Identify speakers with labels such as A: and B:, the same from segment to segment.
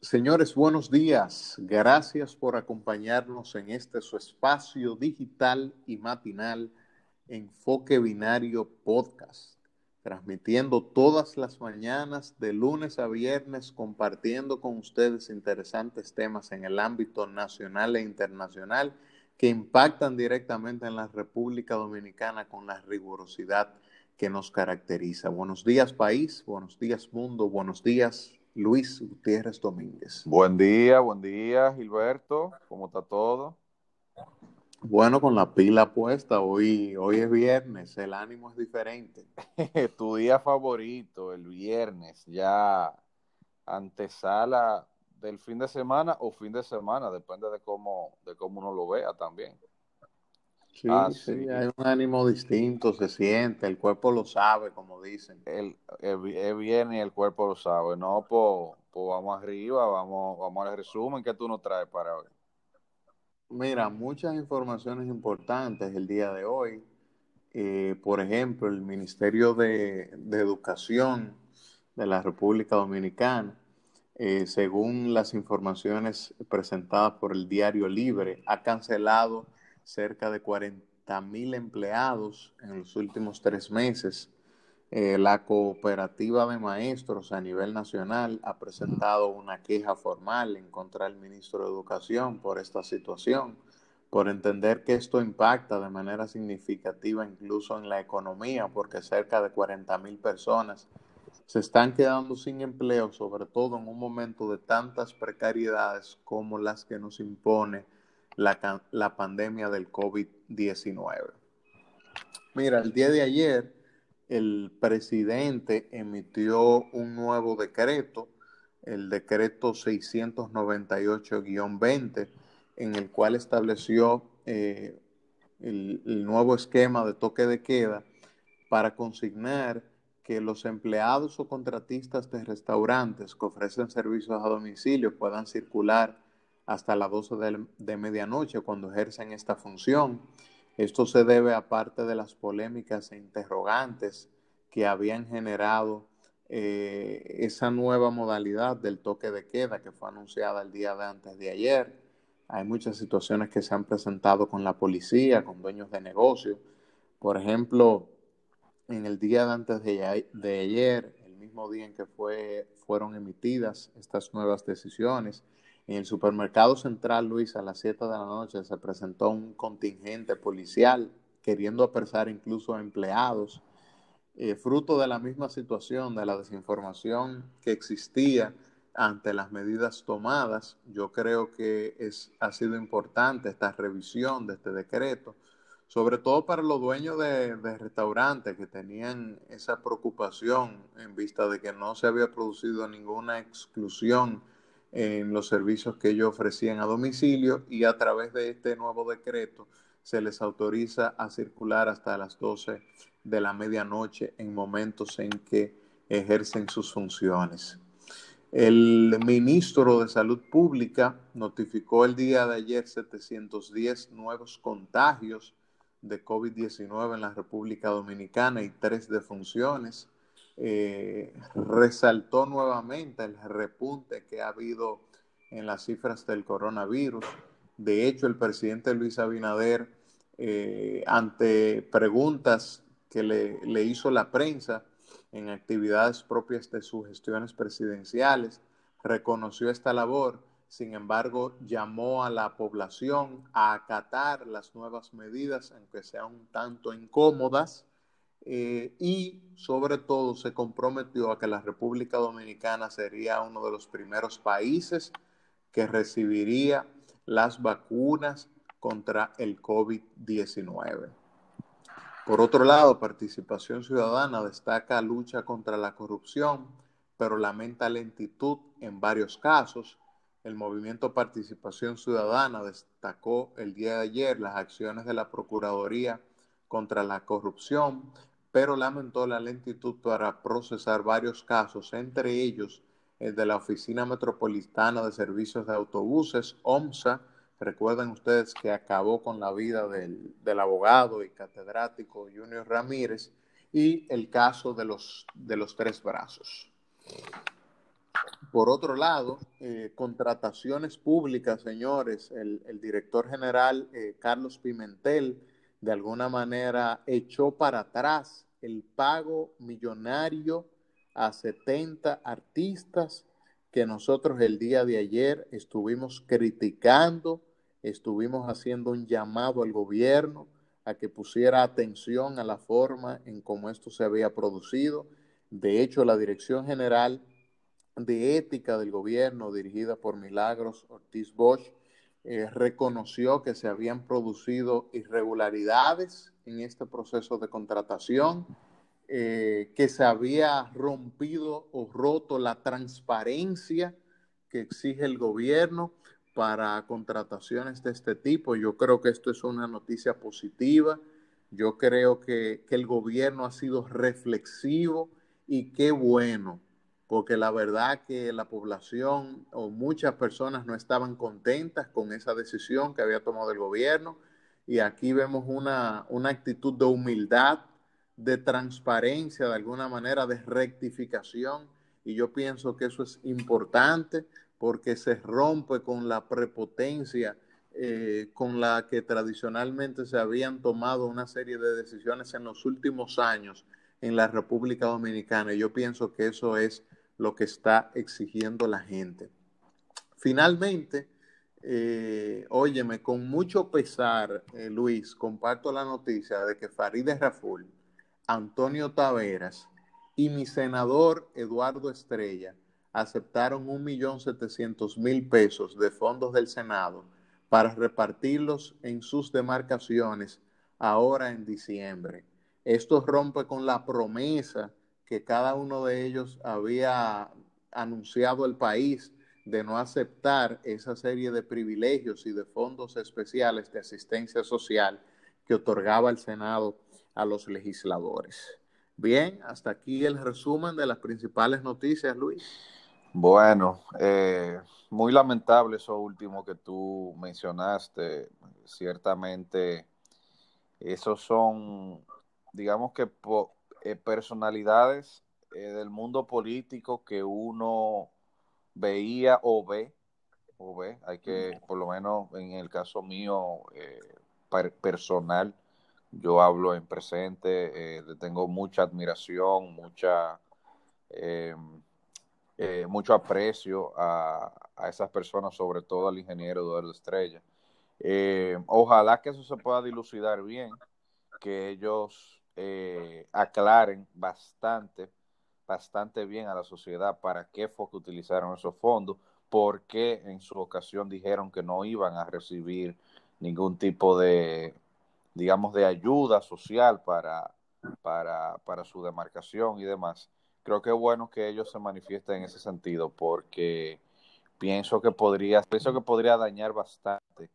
A: Señores, buenos días. Gracias por acompañarnos en este su espacio digital y matinal Enfoque Binario Podcast, transmitiendo todas las mañanas de lunes a viernes, compartiendo con ustedes interesantes temas en el ámbito nacional e internacional que impactan directamente en la República Dominicana con la rigurosidad que nos caracteriza. Buenos días país, buenos días mundo, buenos días Luis Gutiérrez Domínguez.
B: Buen día, buen día Gilberto, ¿cómo está todo?
A: Bueno, con la pila puesta, hoy, hoy es viernes, el ánimo es diferente.
B: tu día favorito, el viernes, ya antesala del fin de semana o fin de semana, depende de cómo, de cómo uno lo vea también.
A: Sí, ah, sí, hay un ánimo distinto, se siente, el cuerpo lo sabe, como dicen.
B: El, es bien y el cuerpo lo sabe, no, pues, pues vamos arriba, vamos, vamos al resumen que tú nos traes para hoy.
A: Mira, muchas informaciones importantes el día de hoy. Eh, por ejemplo, el Ministerio de, de, Educación de la República Dominicana, eh, según las informaciones presentadas por el Diario Libre, ha cancelado cerca de 40 mil empleados en los últimos tres meses. Eh, la cooperativa de maestros a nivel nacional ha presentado una queja formal en contra del ministro de Educación por esta situación, por entender que esto impacta de manera significativa incluso en la economía, porque cerca de 40 mil personas se están quedando sin empleo, sobre todo en un momento de tantas precariedades como las que nos impone la, pandemia del COVID-19. Mira, el día de ayer el presidente emitió un nuevo decreto, el decreto 698-20, en el cual estableció eh, el, nuevo esquema de toque de queda para consignar que los empleados o contratistas de restaurantes que ofrecen servicios a domicilio puedan circular hasta las 12 de, medianoche cuando ejercen esta función. Esto se debe aparte de las polémicas e interrogantes que habían generado eh, esa nueva modalidad del toque de queda que fue anunciada el día de antes de ayer. Hay muchas situaciones que se han presentado con la policía, con dueños de negocio. Por ejemplo, en el día de antes de, ayer, el mismo día en que fue, fueron emitidas estas nuevas decisiones, en el supermercado central, Luis, a las 7 de la noche se presentó un contingente policial queriendo apresar incluso a empleados, eh, fruto de la misma situación, de la desinformación que existía ante las medidas tomadas. Yo creo que es, ha sido importante esta revisión de este decreto, sobre todo para los dueños de, de restaurantes que tenían esa preocupación en vista de que no se había producido ninguna exclusión en los servicios que ellos ofrecían a domicilio y a través de este nuevo decreto se les autoriza a circular hasta las 12 de la medianoche en momentos en que ejercen sus funciones. El ministro de Salud Pública notificó el día de ayer 710 nuevos contagios de COVID-19 en la República Dominicana y tres defunciones. Eh, resaltó nuevamente el repunte que ha habido en las cifras del coronavirus. De hecho, el presidente Luis Abinader, eh, ante preguntas que le, le, hizo la prensa en actividades propias de sus gestiones presidenciales, reconoció esta labor. Sin embargo, llamó a la población a acatar las nuevas medidas, aunque sean un tanto incómodas, eh, y sobre todo se comprometió a que la República Dominicana sería uno de los primeros países que recibiría las vacunas contra el COVID-19. Por otro lado, Participación Ciudadana destaca lucha contra la corrupción, pero lamenta lentitud en varios casos. El movimiento Participación Ciudadana destacó el día de ayer las acciones de la Procuraduría contra la corrupción, pero lamentó la lentitud para procesar varios casos, entre ellos el de la Oficina Metropolitana de Servicios de Autobuses, OMSA, Recuerden ustedes que acabó con la vida del, abogado y catedrático Junior Ramírez y el caso de los, de los tres brazos. Por otro lado, eh, contrataciones públicas, señores, el, director general eh, Carlos Pimentel de alguna manera echó para atrás el pago millonario a 70 artistas que nosotros el día de ayer estuvimos criticando, estuvimos haciendo un llamado al gobierno a que pusiera atención a la forma en cómo esto se había producido. De hecho, la Dirección General de Ética del Gobierno, dirigida por Milagros Ortiz Bosch, eh, reconoció que se habían producido irregularidades en este proceso de contratación, eh, que se había rompido o roto la transparencia que exige el gobierno para contrataciones de este tipo. Yo creo que esto es una noticia positiva. Yo creo que, que el gobierno ha sido reflexivo y qué bueno porque la verdad que la población o muchas personas no estaban contentas con esa decisión que había tomado el gobierno. Y aquí vemos una, una actitud de humildad, de transparencia, de alguna manera, de rectificación. Y yo pienso que eso es importante porque se rompe con la prepotencia eh, con la que tradicionalmente se habían tomado una serie de decisiones en los últimos años en la República Dominicana. Y yo pienso que eso es lo que está exigiendo la gente. Finalmente, eh, óyeme, con mucho pesar, eh, Luis, comparto la noticia de que Farideh Raful, Antonio Taveras y mi senador Eduardo Estrella aceptaron un millón setecientos mil pesos de fondos del Senado para repartirlos en sus demarcaciones ahora en diciembre. Esto rompe con la promesa que cada uno de ellos había anunciado el país de no aceptar esa serie de privilegios y de fondos especiales de asistencia social que otorgaba el Senado a los legisladores. Bien, hasta aquí el resumen de las principales noticias, Luis.
B: Bueno, eh, muy lamentable eso último que tú mencionaste. Ciertamente, esos son, digamos que eh, personalidades eh, del mundo político que uno veía o ve, o ve, hay que, por lo menos en el caso mío eh, personal, yo hablo en presente, tengo mucha admiración, mucha, mucho aprecio a, a, esas personas, sobre todo al ingeniero Eduardo Estrella. ojalá que eso se pueda dilucidar bien, que ellos eh, aclaren bastante, bastante bien a la sociedad para qué fue que utilizaron esos fondos, por qué en su ocasión dijeron que no iban a recibir ningún tipo de, digamos, de ayuda social para, para, para su demarcación y demás. Creo que es bueno que ellos se manifiesten en ese sentido porque pienso que podría, pienso que podría dañar bastante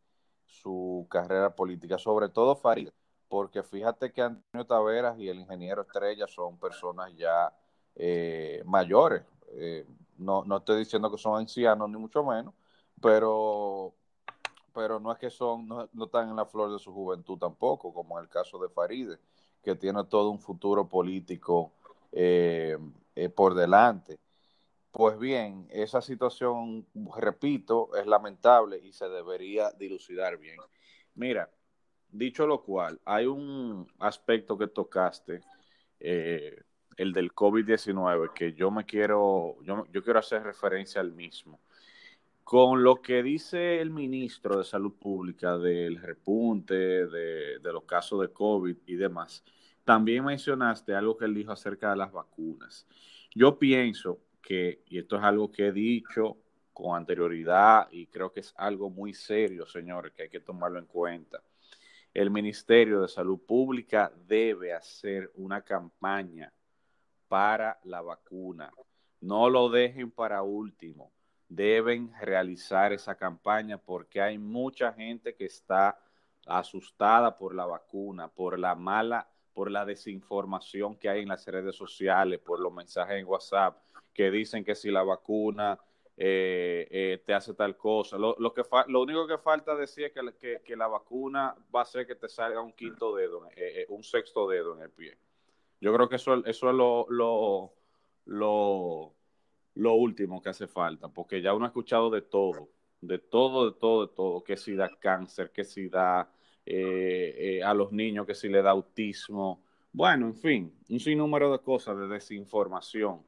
B: su carrera política, sobre todo Farid, porque fíjate que Antonio Taveras y el ingeniero Estrella son personas ya eh, mayores. Eh, no, no estoy diciendo que son ancianos, ni mucho menos, pero, pero no es que son, no, están en la flor de su juventud tampoco, como en el caso de Faride, que tiene todo un futuro político eh, por delante. Pues bien, esa situación, repito, es lamentable y se debería dilucidar bien. Mira, Dicho lo cual, hay un aspecto que tocaste, eh, el del COVID-19, que yo me quiero, yo, yo quiero hacer referencia al mismo. Con lo que dice el ministro de Salud Pública del repunte de, de, los casos de COVID y demás, también mencionaste algo que él dijo acerca de las vacunas. Yo pienso que, y esto es algo que he dicho con anterioridad y creo que es algo muy serio, señores, que hay que tomarlo en cuenta el Ministerio de Salud Pública debe hacer una campaña para la vacuna. No lo dejen para último. Deben realizar esa campaña porque hay mucha gente que está asustada por la vacuna, por la mala, por la desinformación que hay en las redes sociales, por los mensajes en WhatsApp que dicen que si la vacuna eh, eh, te hace tal cosa. Lo, lo, que lo único que falta decir es que, que, que, la vacuna va a hacer que te salga un quinto dedo, eh, un sexto dedo en el pie. Yo creo que eso, eso es lo, lo, lo, lo último que hace falta, porque ya uno ha escuchado de todo, de todo, de todo, de todo, que si da cáncer, que si da a los niños, que si le da autismo, bueno, en fin, un sinnúmero de cosas de desinformación,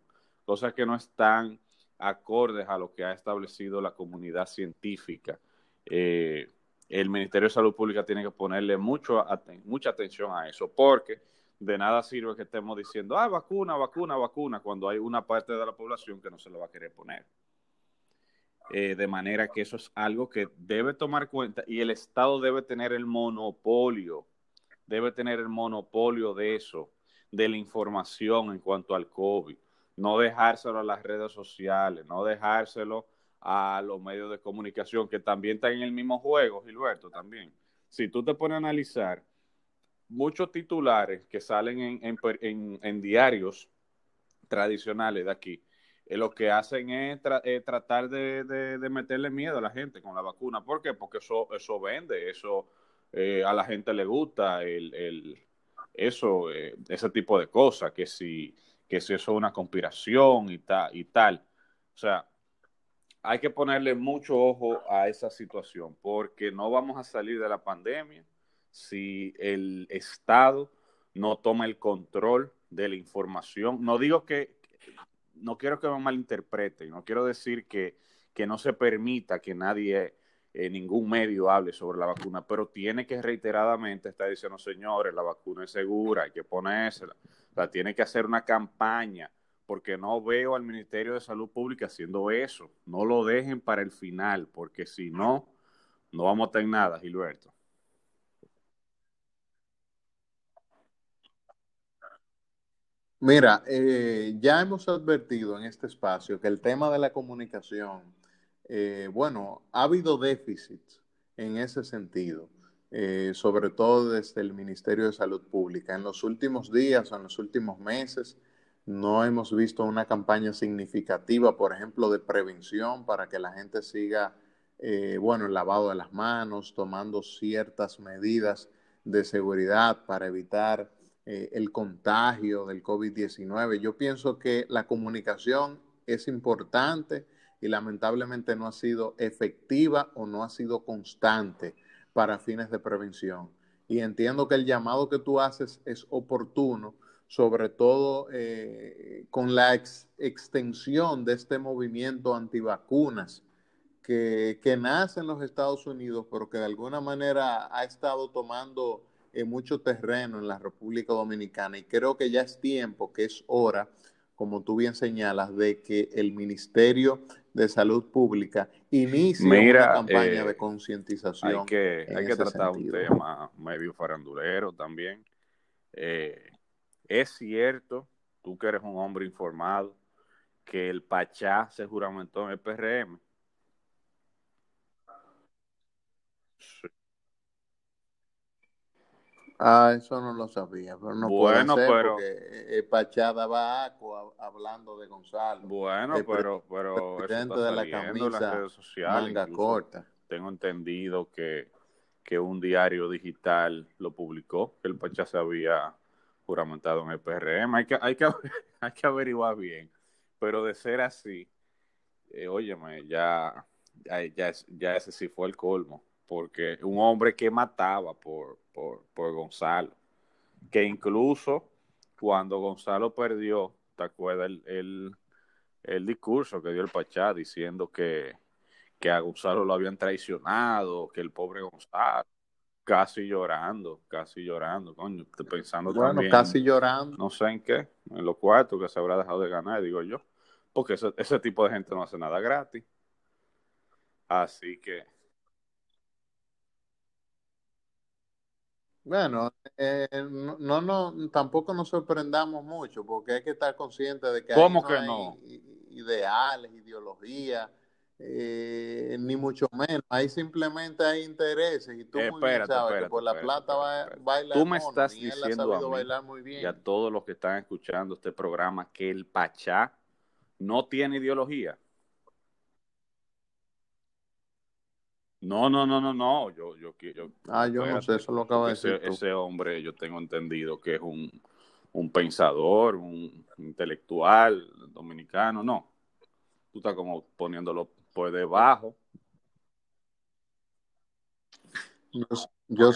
B: cosas que no están acordes a lo que ha establecido la comunidad científica. Eh, el Ministerio de Salud Pública tiene que ponerle mucho, mucha atención a eso, porque de nada sirve que estemos diciendo, ah, vacuna, vacuna, vacuna, cuando hay una parte de la población que no se lo va a querer poner. Eh, de manera que eso es algo que debe tomar cuenta y el Estado debe tener el monopolio, debe tener el monopolio de eso, de la información en cuanto al COVID no dejárselo a las redes sociales, no dejárselo a los medios de comunicación que también están en el mismo juego, Gilberto, también. Si tú te pones a analizar muchos titulares que salen en, diarios tradicionales de aquí, eh, lo que hacen es eh, tratar de, meterle miedo a la gente con la vacuna. ¿Por qué? Porque eso, eso vende, eso eh, a la gente le gusta, el, eso, ese tipo de cosas, que si que si eso es una conspiración y, tal. O sea, hay que ponerle mucho ojo a esa situación porque no vamos a salir de la pandemia si el Estado no toma el control de la información. No digo que, no quiero que me malinterpreten, no quiero decir que, que no se permita que nadie en ningún medio hable sobre la vacuna, pero tiene que reiteradamente estar diciendo, señores, la vacuna es segura, hay que ponérsela. O sea, tiene que hacer una campaña, porque no veo al Ministerio de Salud Pública haciendo eso. No lo dejen para el final, porque si no, no vamos a tener nada, Gilberto.
A: Mira, eh, ya hemos advertido en este espacio que el tema de la comunicación eh, bueno, ha habido déficits en ese sentido, eh, sobre todo desde el Ministerio de Salud Pública. En los últimos días o en los últimos meses no hemos visto una campaña significativa, por ejemplo, de prevención para que la gente siga, eh, bueno, el lavado de las manos, tomando ciertas medidas de seguridad para evitar el contagio del COVID-19. Yo pienso que la comunicación es importante y lamentablemente no ha sido efectiva o no ha sido constante para fines de prevención. Y entiendo que el llamado que tú haces es oportuno, sobre todo eh, con la extensión de este movimiento antivacunas que, que, nace en los Estados Unidos, pero que de alguna manera ha estado tomando eh, mucho terreno en la República Dominicana. Y creo que ya es tiempo, que es hora, como tú bien señalas, de que el Ministerio de Salud Pública inicia una campaña de eh, concientización.
B: Hay que, hay que tratar un tema medio farandulero también. Eh, es cierto, tú que eres un hombre informado, que el Pachá se juramentó en el PRM.
A: Ah, eso no lo sabía, pero no
B: bueno,
A: puede
B: ser pero,
A: porque eh, Pachá daba aco hablando de Gonzalo.
B: Bueno, pero, pero
A: presidente de la camisa,
B: en las redes sociales,
A: manga corta.
B: Tengo entendido que, que un diario digital lo publicó, que el Pachá se había juramentado en el PRM. Hay que, hay que, hay que averiguar bien. Pero de ser así, eh, óyeme, ya, ya, ya, ya ese sí fue el colmo porque un hombre que mataba por, por, por Gonzalo, que incluso cuando Gonzalo perdió, ¿te acuerdas el, el, discurso que dio el Pachá diciendo que, que a Gonzalo lo habían traicionado, que el pobre Gonzalo, casi llorando, casi llorando, coño, pensando
A: bueno,
B: también,
A: casi llorando.
B: No sé en qué, en los cuartos que se habrá dejado de ganar, digo yo, porque ese, ese tipo de gente no hace nada gratis. Así que
A: Bueno, eh, no, no, tampoco nos sorprendamos mucho, porque hay que estar consciente de que,
B: ¿Cómo que no?
A: ideales, ideologías, eh, ni mucho menos. Ahí simplemente hay intereses y tú muy bien sabes que por la plata va, baila
B: Tú me estás diciendo a mí muy bien. y a todos los que están escuchando este programa que el Pachá no tiene ideología. No, no, no, no, no. Yo, yo, yo
A: ah, yo no sé, eso lo acabo de decir.
B: Ese, hombre, yo tengo entendido que es un, un pensador, un intelectual dominicano. No. Tú estás como poniéndolo por debajo.
A: Yo,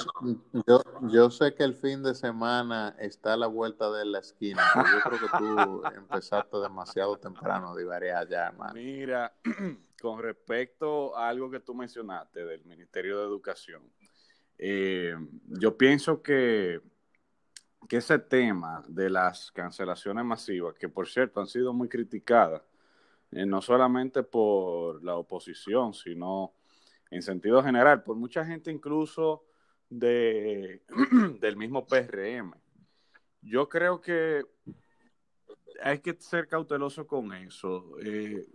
A: yo, yo, sé que el fin de semana está a la vuelta de la esquina, pero yo creo que tú empezaste demasiado temprano de variar ya, hermano.
B: Mira, con respecto a algo que tú mencionaste del Ministerio de Educación, eh, yo pienso que, que ese tema de las cancelaciones masivas, que por cierto han sido muy criticadas, eh, no solamente por la oposición, sino en sentido general, por mucha gente incluso de, del mismo PRM. Yo creo que hay que ser cauteloso con eso. Eh,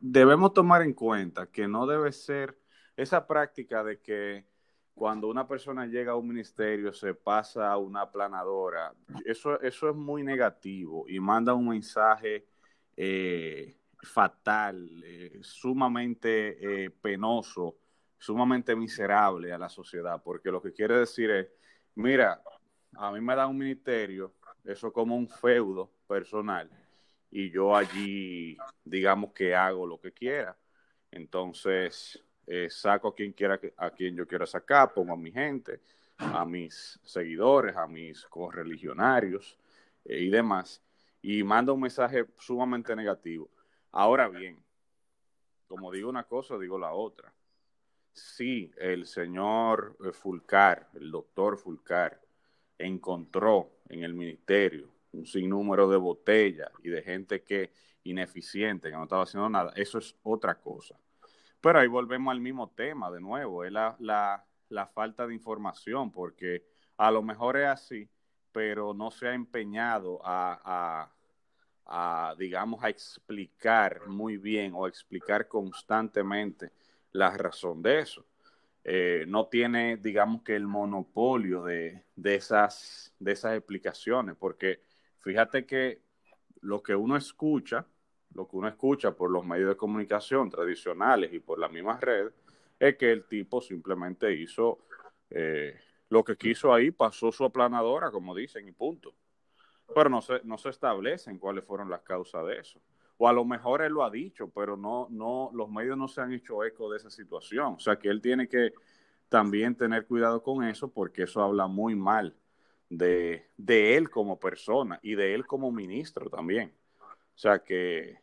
B: debemos tomar en cuenta que no debe ser esa práctica de que cuando una persona llega a un ministerio se pasa a una aplanadora. Eso, eso es muy negativo y manda un mensaje eh, fatal, eh, sumamente eh, penoso, sumamente miserable a la sociedad, porque lo que quiere decir es, mira, a mí me da un ministerio, eso como un feudo personal, y yo allí, digamos que hago lo que quiera. Entonces, eh, saco a quien quiera, a quien yo quiera sacar, pongo a mi gente, a mis seguidores, a mis correligionarios y demás, y mando un mensaje sumamente negativo. Ahora bien, como digo una cosa, digo la otra. Si el señor eh, Fulcar, el doctor Fulcar, encontró en el ministerio un sinnúmero de botellas y de gente que ineficiente, que no estaba haciendo nada, eso es otra cosa. Pero ahí volvemos al mismo tema de nuevo, es la, la falta de información, porque a lo mejor es así, pero no se ha empeñado a, a, digamos, a explicar muy bien o explicar constantemente la razón de eso. Eh, no tiene, digamos que el monopolio de, de, esas, de esas explicaciones, porque fíjate que lo que uno escucha, lo que uno escucha por los medios de comunicación tradicionales y por las mismas redes, es que el tipo simplemente hizo eh, lo que quiso ahí, pasó su aplanadora, como dicen, y punto pero no se, no se establecen cuáles fueron las causas de eso. O a lo mejor él lo ha dicho, pero no, no, los medios no se han hecho eco de esa situación. O sea que él tiene que también tener cuidado con eso porque eso habla muy mal de, de él como persona y de él como ministro también. O sea que,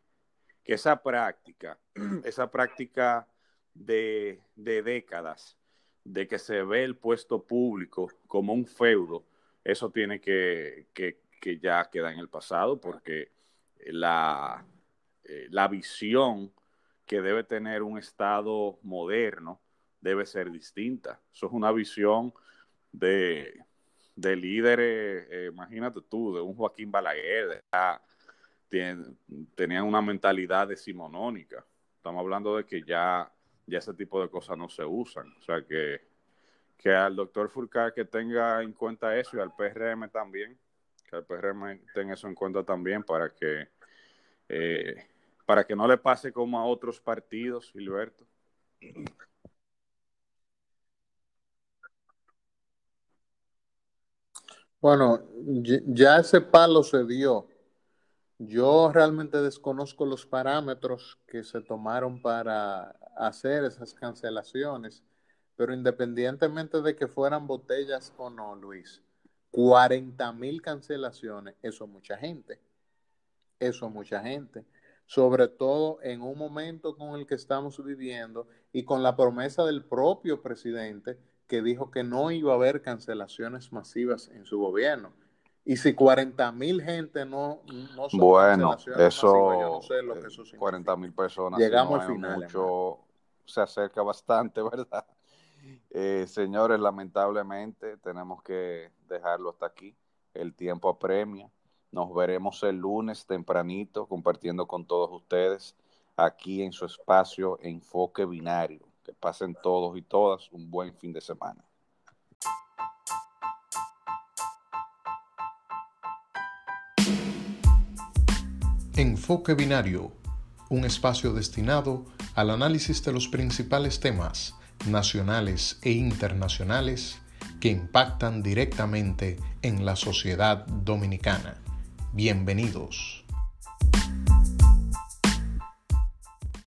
B: que esa práctica, esa práctica de, de décadas, de que se ve el puesto público como un feudo, eso tiene que, que, que ya queda en el pasado porque la, eh, la visión que debe tener un Estado moderno debe ser distinta. Eso es una visión de, de líderes, eh, imagínate tú, de un Joaquín Balaguer, tenían una mentalidad decimonónica. Estamos hablando de que ya, ya ese tipo de cosas no se usan. O sea que, que al doctor Furcar que tenga en cuenta eso y al PRM también, que el PRM tenga eso en cuenta también para que, eh, para que no le pase como a otros partidos, Gilberto.
A: Bueno, ya ese palo se dio. Yo realmente desconozco los parámetros que se tomaron para hacer esas cancelaciones, pero independientemente de que fueran botellas o no, Luis, 40 mil cancelaciones, eso es mucha gente. Eso es mucha gente. Sobre todo en un momento con el que estamos viviendo y con la promesa del propio presidente que dijo que no iba a haber cancelaciones masivas en su gobierno. Y si 40 mil gente no, no
B: son bueno, eso, yo no sé lo que eso 40 mil personas.
A: Llegamos al final.
B: Mucho, se acerca bastante, ¿verdad? Eh, señores, lamentablemente tenemos que dejarlo hasta aquí. El tiempo apremia. Nos veremos el lunes tempranito compartiendo con todos ustedes aquí en su espacio Enfoque Binario. Que pasen todos y todas un buen fin de semana.
C: Enfoque Binario, un espacio destinado
A: al análisis de los principales temas nacionales e internacionales que impactan directamente en la sociedad dominicana. Bienvenidos.